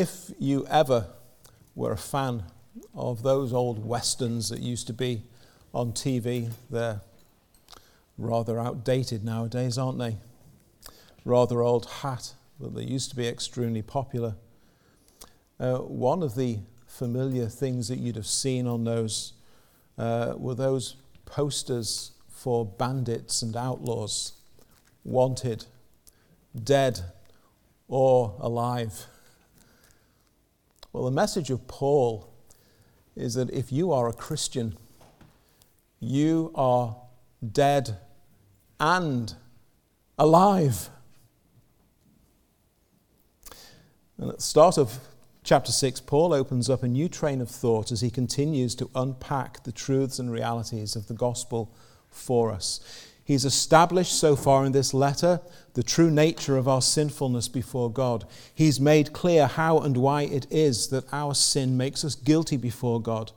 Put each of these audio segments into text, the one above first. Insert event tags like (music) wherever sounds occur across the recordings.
If you ever were a fan of those old westerns that used to be on TV, they're rather outdated nowadays, aren't they? Rather old hat, but they used to be extremely popular. Uh, one of the familiar things that you'd have seen on those uh, were those posters for bandits and outlaws, wanted, dead, or alive. Well, the message of Paul is that if you are a Christian, you are dead and alive. And at the start of chapter 6, Paul opens up a new train of thought as he continues to unpack the truths and realities of the gospel for us. He's established so far in this letter the true nature of our sinfulness before God. He's made clear how and why it is that our sin makes us guilty before God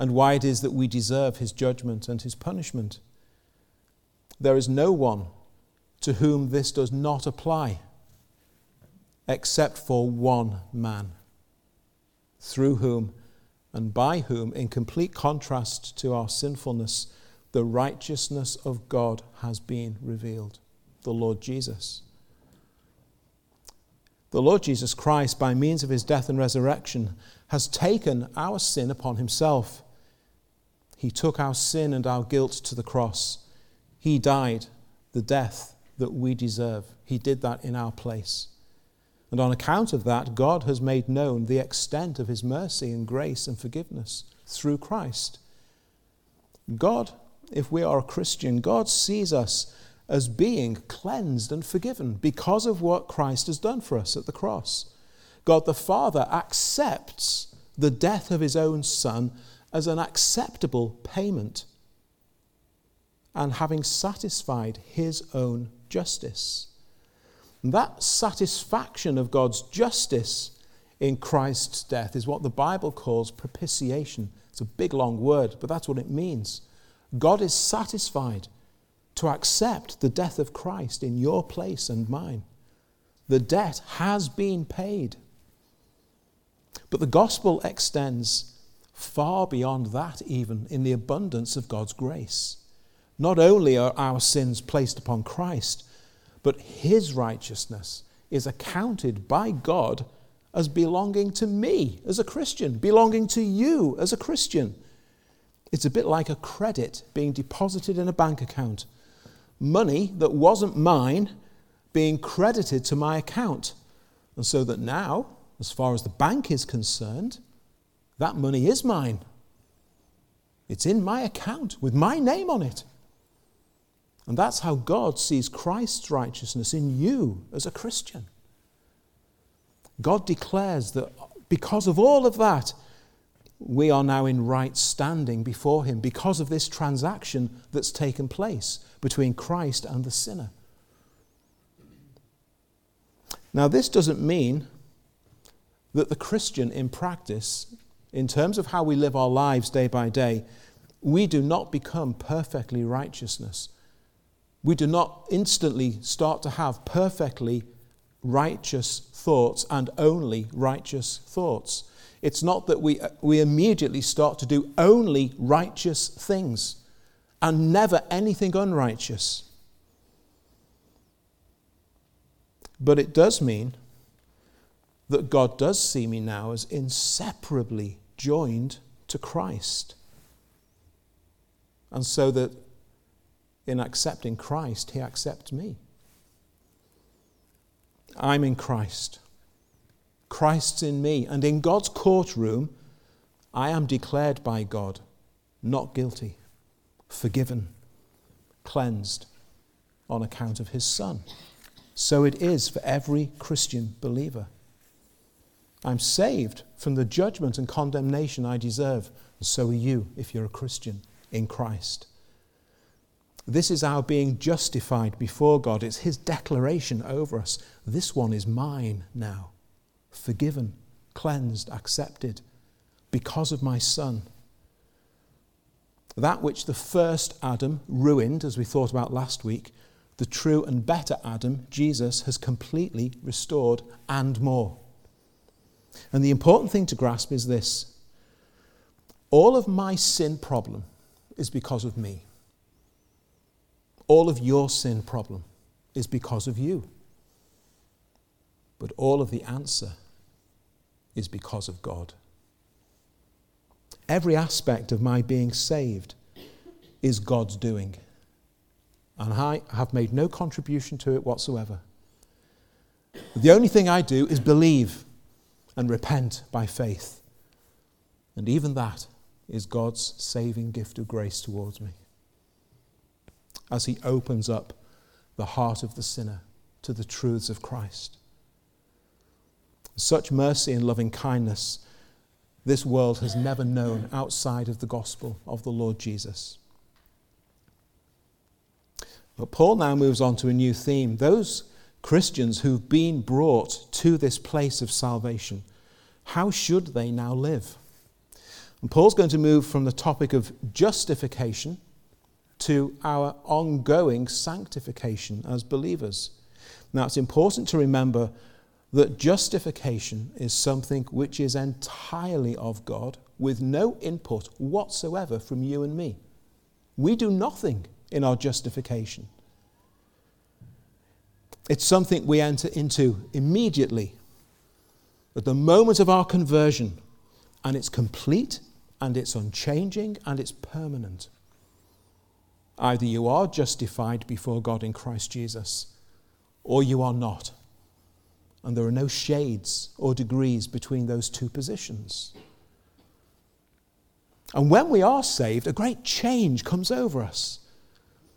and why it is that we deserve His judgment and His punishment. There is no one to whom this does not apply except for one man, through whom and by whom, in complete contrast to our sinfulness, the righteousness of God has been revealed the Lord Jesus. The Lord Jesus Christ, by means of his death and resurrection, has taken our sin upon himself. He took our sin and our guilt to the cross. He died the death that we deserve. He did that in our place. And on account of that, God has made known the extent of his mercy and grace and forgiveness through Christ. God if we are a Christian, God sees us as being cleansed and forgiven because of what Christ has done for us at the cross. God the Father accepts the death of his own Son as an acceptable payment and having satisfied his own justice. that satisfaction of God's justice in Christ's death is what the Bible calls propitiation. It's a big long word, but that's what it means. God is satisfied to accept the death of Christ in your place and mine. The debt has been paid. But the gospel extends far beyond that, even in the abundance of God's grace. Not only are our sins placed upon Christ, but his righteousness is accounted by God as belonging to me as a Christian, belonging to you as a Christian. It's a bit like a credit being deposited in a bank account. Money that wasn't mine being credited to my account. And so that now, as far as the bank is concerned, that money is mine. It's in my account with my name on it. And that's how God sees Christ's righteousness in you as a Christian. God declares that because of all of that, we are now in right standing before Him because of this transaction that's taken place between Christ and the sinner. Now, this doesn't mean that the Christian in practice, in terms of how we live our lives day by day, we do not become perfectly righteousness. We do not instantly start to have perfectly righteous thoughts and only righteous thoughts. It's not that we, we immediately start to do only righteous things and never anything unrighteous. But it does mean that God does see me now as inseparably joined to Christ. And so that in accepting Christ, He accepts me. I'm in Christ. Christ's in me. And in God's courtroom, I am declared by God not guilty, forgiven, cleansed on account of his Son. So it is for every Christian believer. I'm saved from the judgment and condemnation I deserve, and so are you if you're a Christian in Christ. This is our being justified before God. It's His declaration over us. This one is mine now forgiven, cleansed, accepted because of my Son. That which the first Adam ruined, as we thought about last week, the true and better Adam, Jesus, has completely restored and more. And the important thing to grasp is this all of my sin problem is because of me. All of your sin problem is because of you. But all of the answer is because of God. Every aspect of my being saved is God's doing. And I have made no contribution to it whatsoever. The only thing I do is believe and repent by faith. And even that is God's saving gift of grace towards me. As He opens up the heart of the sinner to the truths of Christ. Such mercy and loving kindness this world has never known outside of the gospel of the Lord Jesus. But Paul now moves on to a new theme. Those Christians who've been brought to this place of salvation, how should they now live? And Paul's going to move from the topic of justification to our ongoing sanctification as believers. Now, it's important to remember that justification is something which is entirely of God with no input whatsoever from you and me. We do nothing in our justification. It's something we enter into immediately at the moment of our conversion, and it's complete and it's unchanging and it's permanent. Either you are justified before God in Christ Jesus, or you are not. And there are no shades or degrees between those two positions. And when we are saved, a great change comes over us.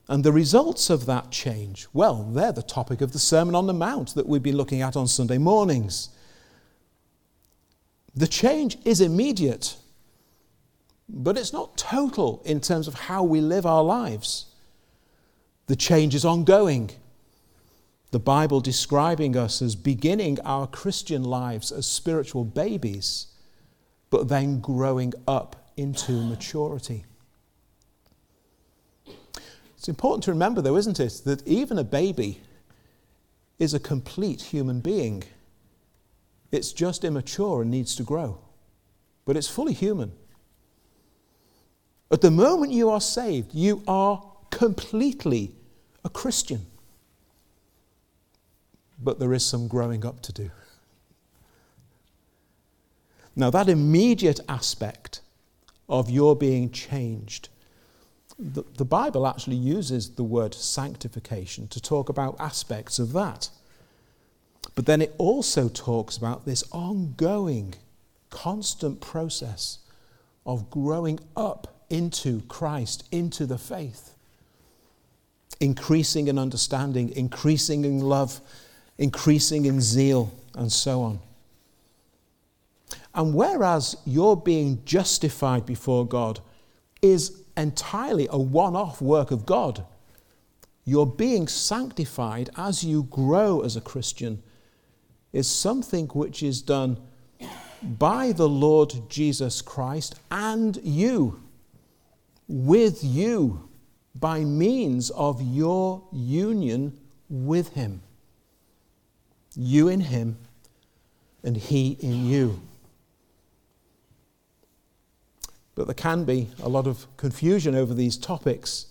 And the results of that change, well, they're the topic of the Sermon on the Mount that we've been looking at on Sunday mornings. The change is immediate, but it's not total in terms of how we live our lives. The change is ongoing the Bible describing us as beginning our Christian lives as spiritual babies, but then growing up into maturity. It's important to remember, though, isn't it, that even a baby is a complete human being. It's just immature and needs to grow, but it's fully human. At the moment you are saved, you are completely a Christian but there is some growing up to do. Now, that immediate aspect of your being changed, the, the, Bible actually uses the word sanctification to talk about aspects of that. But then it also talks about this ongoing, constant process of growing up into Christ, into the faith, increasing in understanding, increasing in love, increasing in zeal, and so on. And whereas your being justified before God is entirely a one off work of God, your being sanctified as you grow as a Christian is something which is done by the Lord Jesus Christ and you, with you, by means of your union with Him you in him, and he in you. But there can be a lot of confusion over these topics.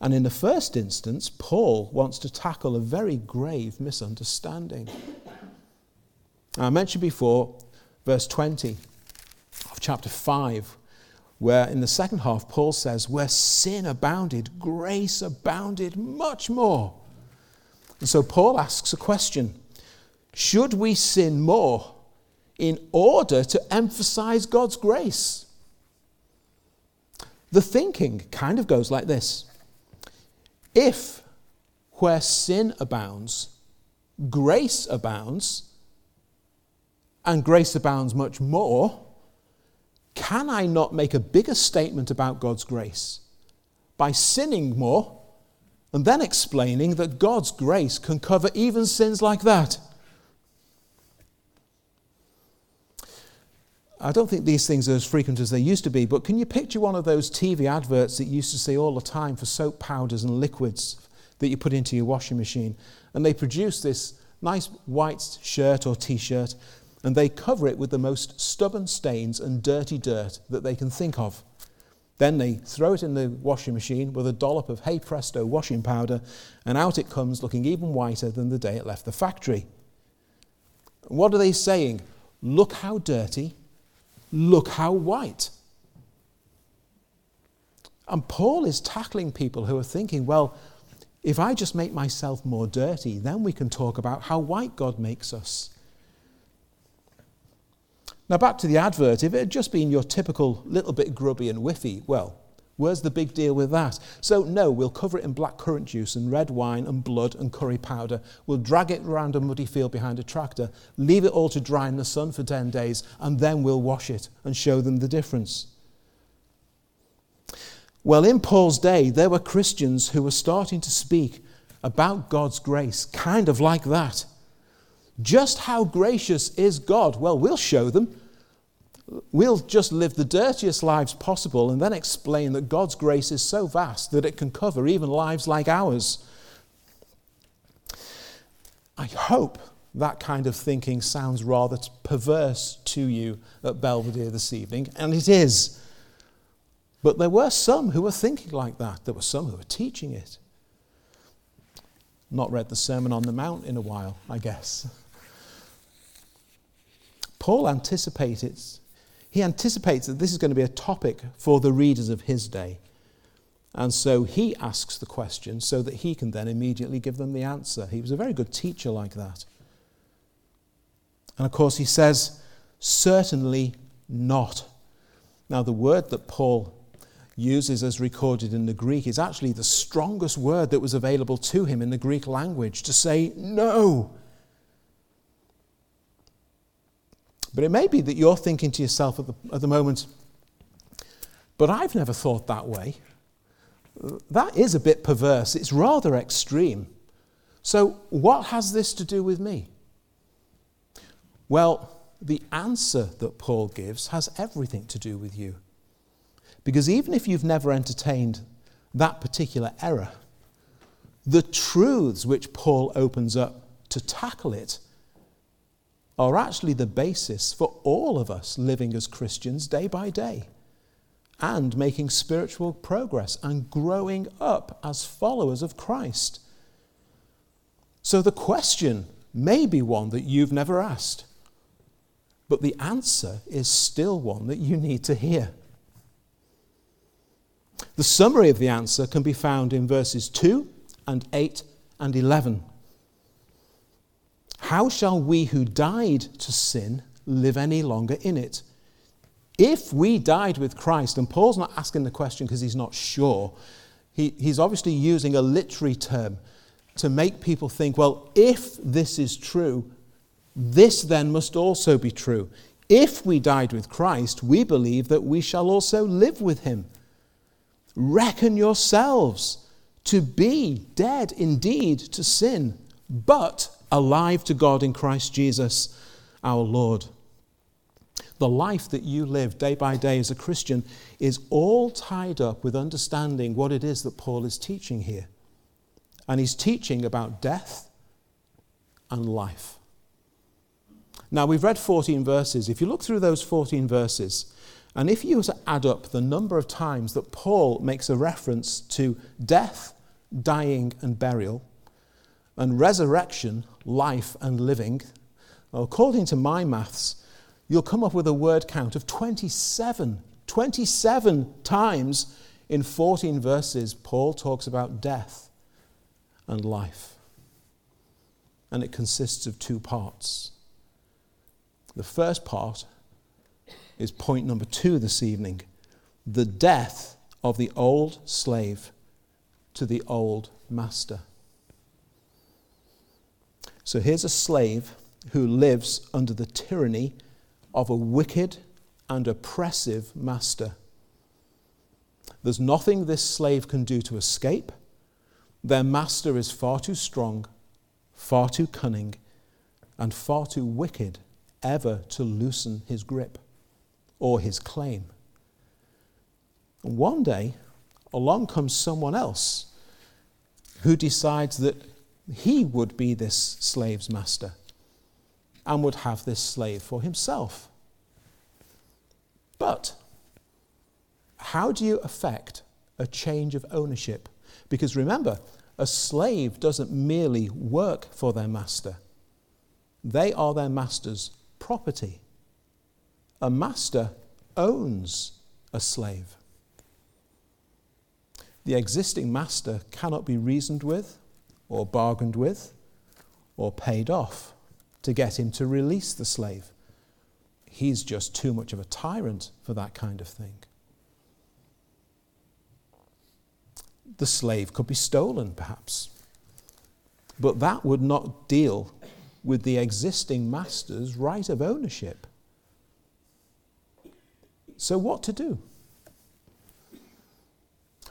And in the first instance, Paul wants to tackle a very grave misunderstanding. I mentioned before verse 20 of chapter 5, where in the second half, Paul says, Where sin abounded, grace abounded much more. And so Paul asks a question should we sin more in order to emphasize God's grace? The thinking kind of goes like this If where sin abounds, grace abounds, and grace abounds much more, can I not make a bigger statement about God's grace by sinning more and then explaining that God's grace can cover even sins like that? I don't think these things are as frequent as they used to be, but can you picture one of those TV adverts that you used to see all the time for soap powders and liquids that you put into your washing machine? And they produce this nice white shirt or t shirt, and they cover it with the most stubborn stains and dirty dirt that they can think of. Then they throw it in the washing machine with a dollop of Hey Presto washing powder, and out it comes looking even whiter than the day it left the factory. What are they saying? Look how dirty, look how white. And Paul is tackling people who are thinking, well, if I just make myself more dirty, then we can talk about how white God makes us. Now, back to the advert. If it had just been your typical little bit grubby and whiffy, well, where's the big deal with that? So, no, we'll cover it in black currant juice and red wine and blood and curry powder. We'll drag it around a muddy field behind a tractor, leave it all to dry in the sun for 10 days, and then we'll wash it and show them the difference. Well, in Paul's day, there were Christians who were starting to speak about God's grace, kind of like that. Just how gracious is God? Well, we'll show them. We'll just live the dirtiest lives possible and then explain that God's grace is so vast that it can cover even lives like ours. I hope that kind of thinking sounds rather perverse to you at Belvedere this evening, and it is. But there were some who were thinking like that. There were some who were teaching it. Not read the Sermon on the Mount in a while, I guess. (laughs) Paul anticipates he anticipates that this is going to be a topic for the readers of his day. And so he asks the question so that he can then immediately give them the answer. He was a very good teacher like that. And of course, he says, certainly not. Now, the word that Paul uses as recorded in the Greek is actually the strongest word that was available to him in the Greek language to say no. But it may be that you're thinking to yourself at the, at the moment, but I've never thought that way. That is a bit perverse. It's rather extreme. So, what has this to do with me? Well, the answer that Paul gives has everything to do with you. Because even if you've never entertained that particular error, the truths which Paul opens up to tackle it are actually the basis for all of us living as Christians day by day and making spiritual progress and growing up as followers of Christ. So the question may be one that you've never asked, but the answer is still one that you need to hear. The summary of the answer can be found in verses 2 and 8 and 11. How shall we who died to sin live any longer in it? If we died with Christ, and Paul's not asking the question because he's not sure, he, he's obviously using a literary term to make people think, well, if this is true, this then must also be true. If we died with Christ, we believe that we shall also live with him. Reckon yourselves to be dead indeed to sin, but alive to God in Christ Jesus our Lord. The life that you live day by day as a Christian is all tied up with understanding what it is that Paul is teaching here. And he's teaching about death and life. Now, we've read 14 verses. If you look through those 14 verses, and if you were to add up the number of times that Paul makes a reference to death, dying, and burial, and resurrection, life, and living, according to my maths, you'll come up with a word count of 27. 27 times in 14 verses, Paul talks about death and life. And it consists of two parts. The first part is point number two this evening the death of the old slave to the old master. So here's a slave who lives under the tyranny of a wicked and oppressive master. There's nothing this slave can do to escape. Their master is far too strong, far too cunning, and far too wicked ever to loosen his grip or his claim. One day, along comes someone else who decides that he would be this slave's master. and would have this slave for himself. But how do you affect a change of ownership? Because remember, a slave doesn't merely work for their master, they are their master's property. A master owns a slave. The existing master cannot be reasoned with, or bargained with, or paid off to get him to release the slave. He's just too much of a tyrant for that kind of thing. The slave could be stolen, perhaps, but that would not deal with the existing master's right of ownership. So, what to do?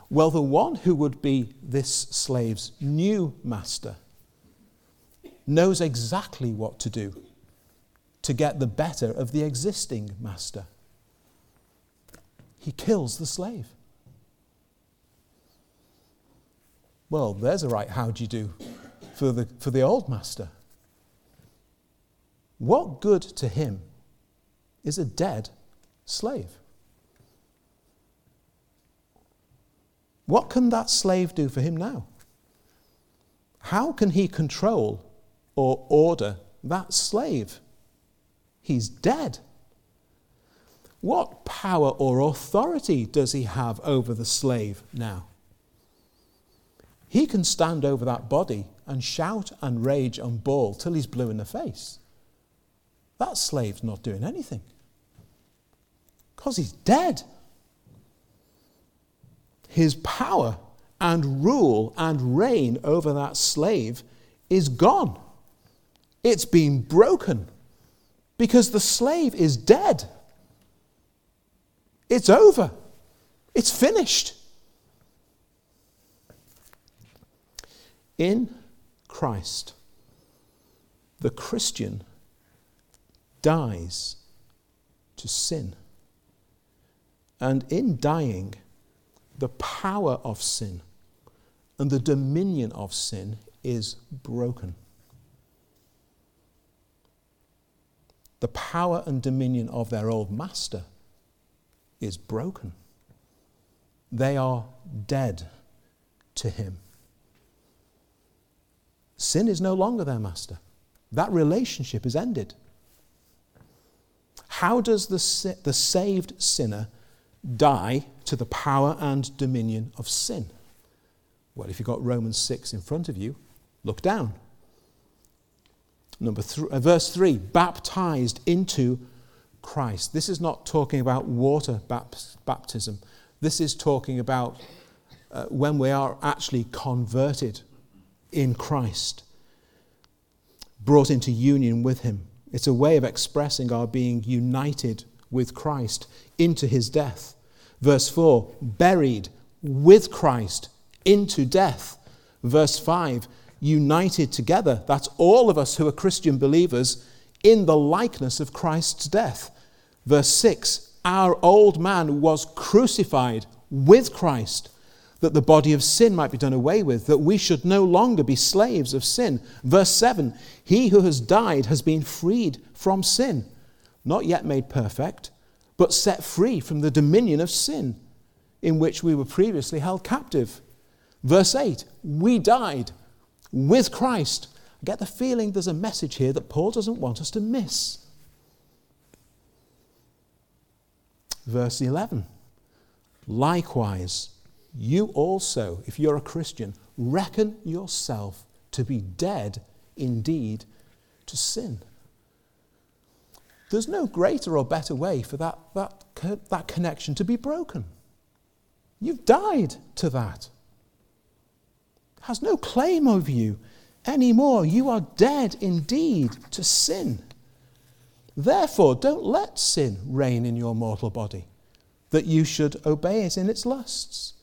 Well, the one who would be this slave's new master knows exactly what to do to get the better of the existing master. He kills the slave. Well, there's a right how do you do for the, for the old master. What good to him is a dead slave? What can that slave do for him now? How can he control or order that slave? He's dead. What power or authority does he have over the slave now? He can stand over that body and shout and rage and bawl till he's blue in the face. That slave's not doing anything because he's dead. His power and rule and reign over that slave is gone. It's been broken because the slave is dead. It's over. It's finished. In Christ, the Christian dies to sin. And in dying, the power of sin and the dominion of sin is broken. the power and dominion of their old master is broken. They are dead to him. Sin is no longer their master. That relationship is ended. How does the, the saved sinner die to the power and dominion of sin? Well, if you've got Romans 6 in front of you, look down. Number three, uh, verse 3 baptized into Christ. This is not talking about water baptism. This is talking about uh, when we are actually converted in Christ, brought into union with Him. It's a way of expressing our being united with Christ into His death. Verse 4 buried with Christ into death. Verse 5 united together. That's all of us who are Christian believers in the likeness of Christ's death. Verse 6 Our old man was crucified with Christ, that the body of sin might be done away with, that we should no longer be slaves of sin. Verse 7 He who has died has been freed from sin, not yet made perfect, but set free from the dominion of sin in which we were previously held captive. Verse 8 We died with Christ. I get the feeling there's a message here that Paul doesn't want us to miss. Verse 11 Likewise, you also, if you're a Christian, reckon yourself to be dead indeed to sin. There's no greater or better way for that, that, that connection to be broken. You've died to that has no claim over you anymore. You are dead indeed to sin. Therefore, don't let sin reign in your mortal body, that you should obey it in its lusts.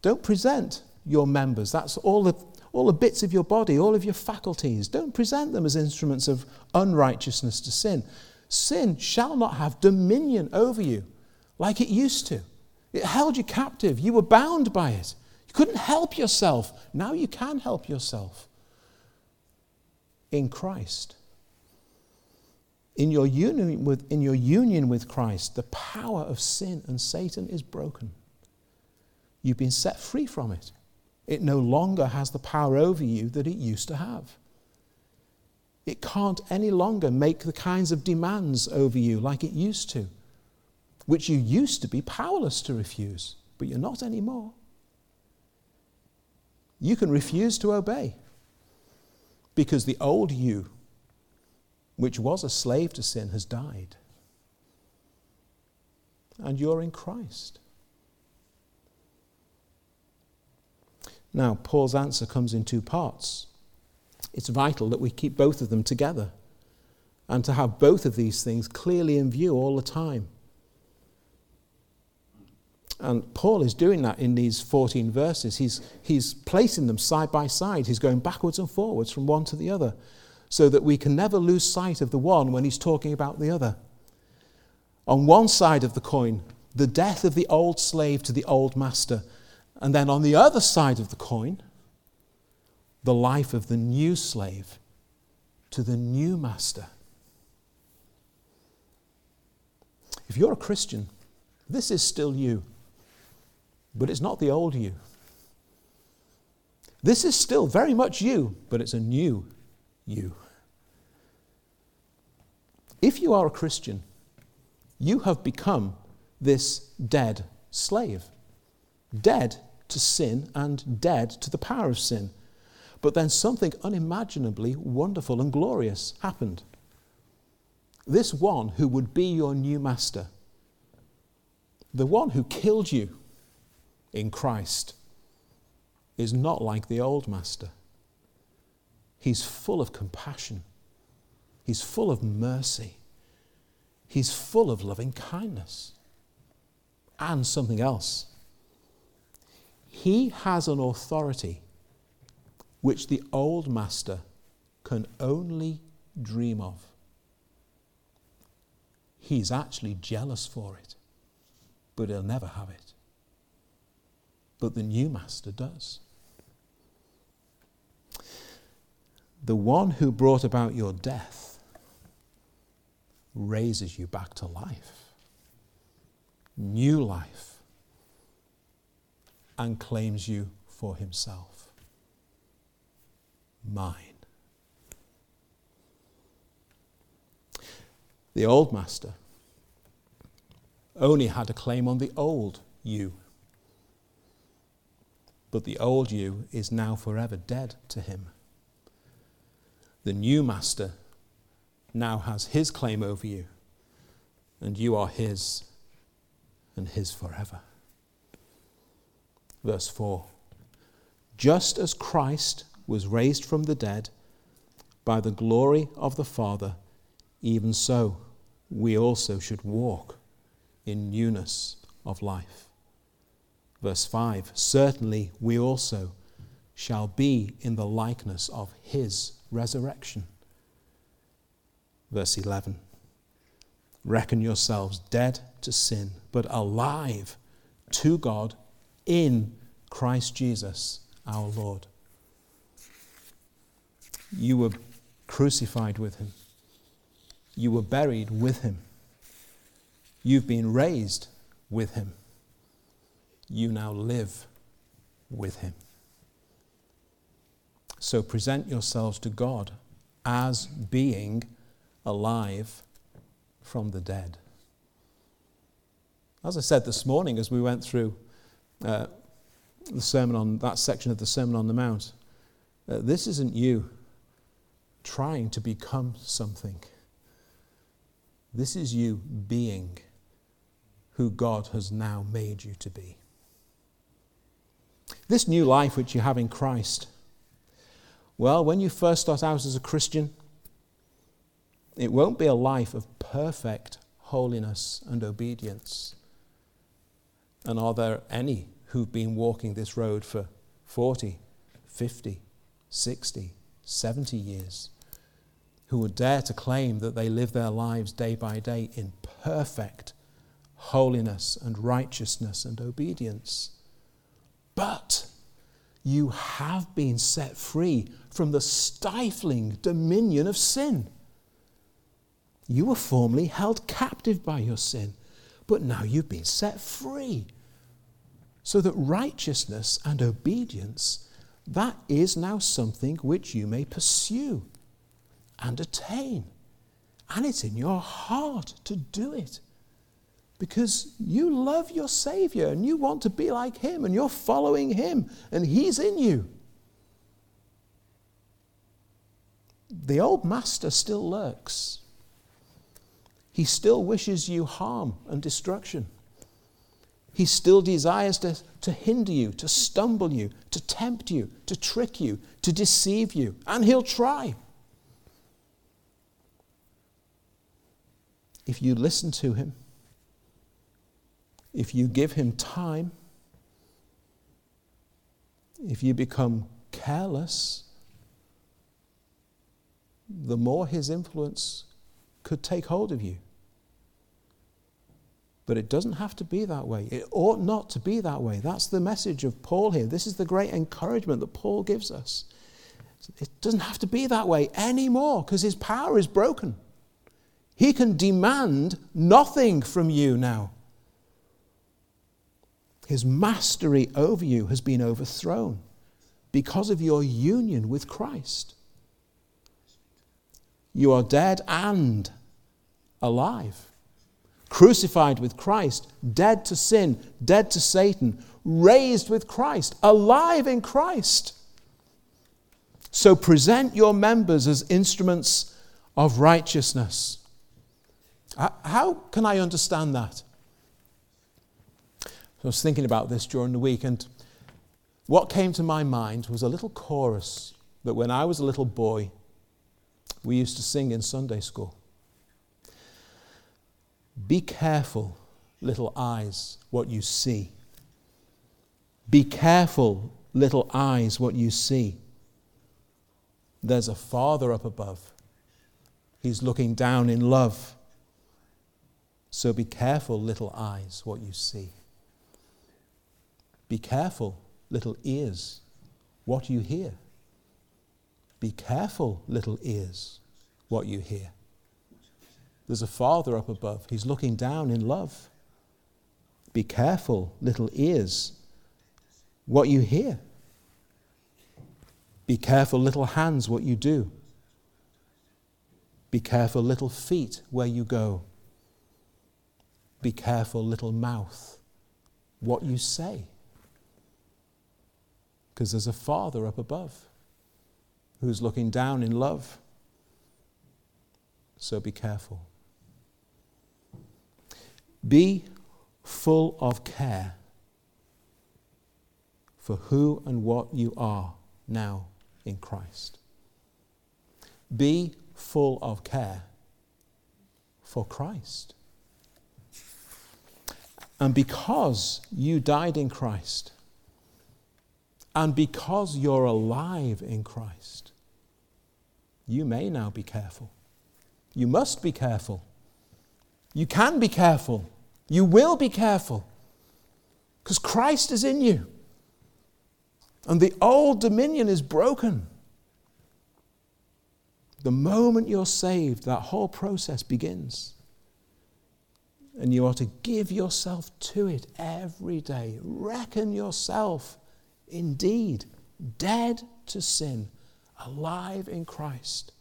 Don't present your members, that's all the, all the bits of your body, all of your faculties. Don't present them as instruments of unrighteousness to sin. Sin shall not have dominion over you like it used to. It held you captive, you were bound by it. You couldn't help yourself. Now you can help yourself in Christ. In your, union with, in your union with Christ, the power of sin and Satan is broken. You've been set free from it. It no longer has the power over you that it used to have. It can't any longer make the kinds of demands over you like it used to, which you used to be powerless to refuse, but you're not anymore. You can refuse to obey because the old you, which was a slave to sin, has died. And you're in Christ. Now, Paul's answer comes in two parts. It's vital that we keep both of them together and to have both of these things clearly in view all the time. And Paul is doing that in these 14 verses. He's, he's placing them side by side. He's going backwards and forwards from one to the other so that we can never lose sight of the one when he's talking about the other. On one side of the coin, the death of the old slave to the old master. And then on the other side of the coin, the life of the new slave to the new master. If you're a Christian, this is still you, but it's not the old you. This is still very much you, but it's a new you. If you are a Christian, you have become this dead slave, dead to sin and dead to the power of sin. But then something unimaginably wonderful and glorious happened. This one who would be your new master, the one who killed you in Christ, is not like the old master. He's full of compassion, he's full of mercy, he's full of loving kindness, and something else. He has an authority which the old master can only dream of. He's actually jealous for it, but he'll never have it. But the new master does. The one who brought about your death raises you back to life, new life, and claims you for himself mine. The old master only had a claim on the old you. But the old you is now forever dead to him. The new master now has his claim over you, and you are his and his forever. Verse 4 Just as Christ was raised from the dead by the glory of the Father, even so we also should walk in newness of life. Verse 5 Certainly we also shall be in the likeness of his resurrection. Verse 11 Reckon yourselves dead to sin, but alive to God in Christ Jesus our Lord. You were crucified with him. You were buried with him. You've been raised with him. You now live with him. So present yourselves to God as being alive from the dead. As I said this morning, as we went through uh, the sermon on that section of the Sermon on the Mount, uh, this isn't you trying to become something. This is you being who God has now made you to be. This new life which you have in Christ, well, when you first start out as a Christian, it won't be a life of perfect holiness and obedience. And are there any who've been walking this road for 40, 50, 60, 70 years? who would dare to claim that they live their lives day by day in perfect holiness and righteousness and obedience. But you have been set free from the stifling dominion of sin. You were formerly held captive by your sin, but now you've been set free. So that righteousness and obedience, that is now something which you may pursue and attain. And it's in your heart to do it. Because you love your Savior and you want to be like Him and you're following Him and He's in you. The old master still lurks. He still wishes you harm and destruction. He still desires to, to hinder you, to stumble you, to tempt you, to trick you, to deceive you, and he'll try. If you listen to him, if you give him time, if you become careless, the more his influence could take hold of you. But it doesn't have to be that way. It ought not to be that way. That's the message of Paul here. This is the great encouragement that Paul gives us. It doesn't have to be that way anymore because his power is broken. He can demand nothing from you now. His mastery over you has been overthrown because of your union with Christ. You are dead and alive. Crucified with Christ, dead to sin, dead to Satan, raised with Christ, alive in Christ. So present your members as instruments of righteousness. How can I understand that? I was thinking about this during the week, and what came to my mind was a little chorus that when I was a little boy, we used to sing in Sunday school. Be careful, little eyes, what you see. Be careful, little eyes, what you see. There's a Father up above. He's looking down in love. So be careful, little eyes, what you see. Be careful, little ears, what you hear. Be careful, little ears, what you hear. There's a Father up above. He's looking down in love. Be careful, little ears, what you hear. Be careful, little hands, what you do. Be careful, little feet, where you go. Be careful, little mouth, what you say. Because there's a Father up above who's looking down in love. So be careful. Be full of care for who and what you are now in Christ. Be full of care for Christ. And because you died in Christ, and because you're alive in Christ, you may now be careful. You must be careful. You can be careful. You will be careful. Because Christ is in you. And the old dominion is broken. The moment you're saved, that whole process begins. And you are to give yourself to it every day. Reckon yourself indeed dead to sin alive in Christ.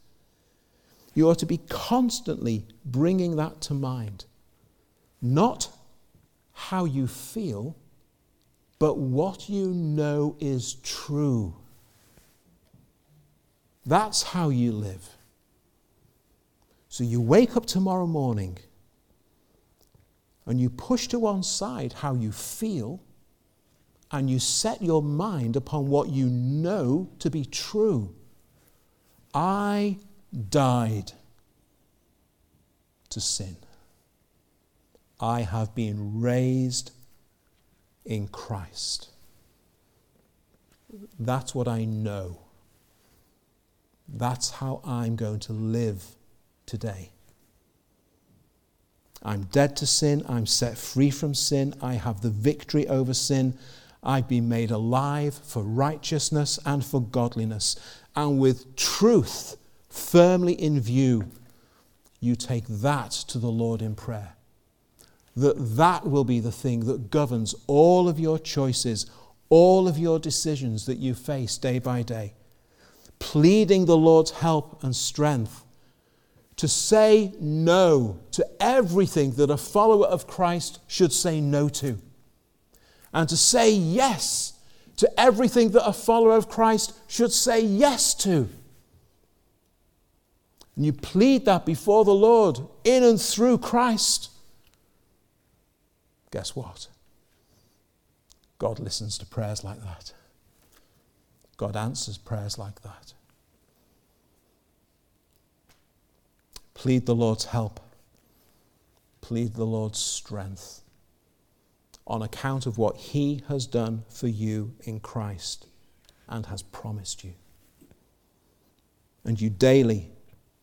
You are to be constantly bringing that to mind. Not how you feel, but what you know is true. That's how you live. So you wake up tomorrow morning and you push to one side how you feel and you set your mind upon what you know to be true. I died to sin. I have been raised in Christ. That's what I know. That's how I'm going to live today. I'm dead to sin. I'm set free from sin. I have the victory over sin. I've been made alive for righteousness and for godliness and with truth firmly in view, you take that to the Lord in prayer. That that will be the thing that governs all of your choices, all of your decisions that you face day by day. Pleading the Lord's help and strength to say no to everything that a follower of Christ should say no to, and to say yes to everything that a follower of Christ should say yes to. And you plead that before the Lord in and through Christ. Guess what? God listens to prayers like that. God answers prayers like that. Plead the Lord's help. Plead the Lord's strength on account of what He has done for you in Christ and has promised you. And you daily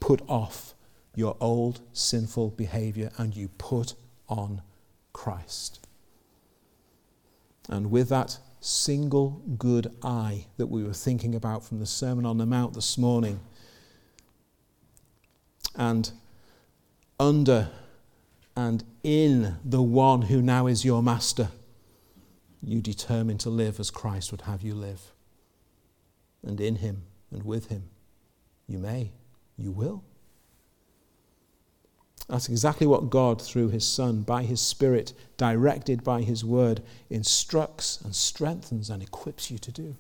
put off your old sinful behavior and you put on Christ. And with that single good eye that we were thinking about from the Sermon on the Mount this morning, and under and in the one who now is your master, you determine to live as Christ would have you live. And in him and with him, you may, you will. That's exactly what God, through his Son, by his Spirit, directed by his word, instructs and strengthens and equips you to do.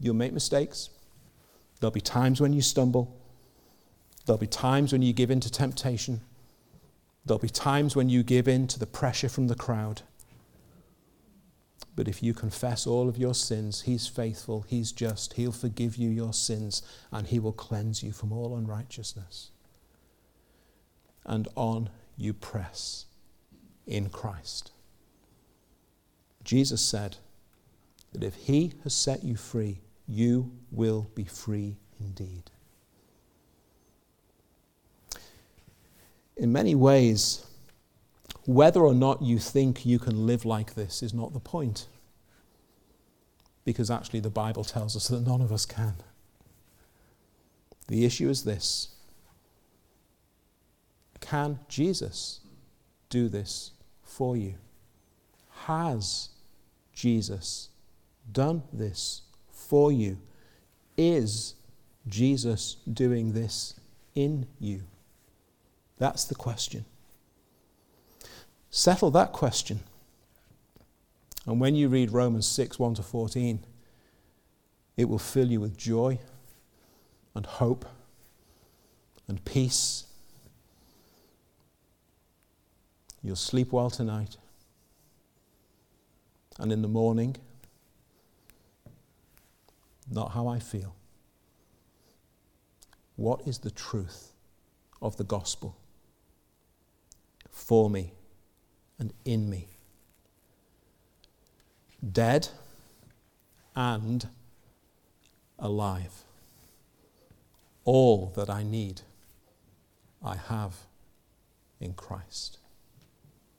You'll make mistakes. There'll be times when you stumble. There'll be times when you give in to temptation. There'll be times when you give in to the pressure from the crowd. But if you confess all of your sins, He's faithful, He's just, He'll forgive you your sins, and He will cleanse you from all unrighteousness. And on you press in Christ. Jesus said that if He has set you free, you will be free indeed. in many ways, whether or not you think you can live like this is not the point. Because actually, the Bible tells us that none of us can. The issue is this Can Jesus do this for you? Has Jesus done this for you? Is Jesus doing this in you? That's the question. Settle that question. And when you read Romans 6 1 to 14, it will fill you with joy and hope and peace. You'll sleep well tonight. And in the morning, not how I feel. What is the truth of the gospel? for me and in me. Dead and alive. All that I need, I have in Christ.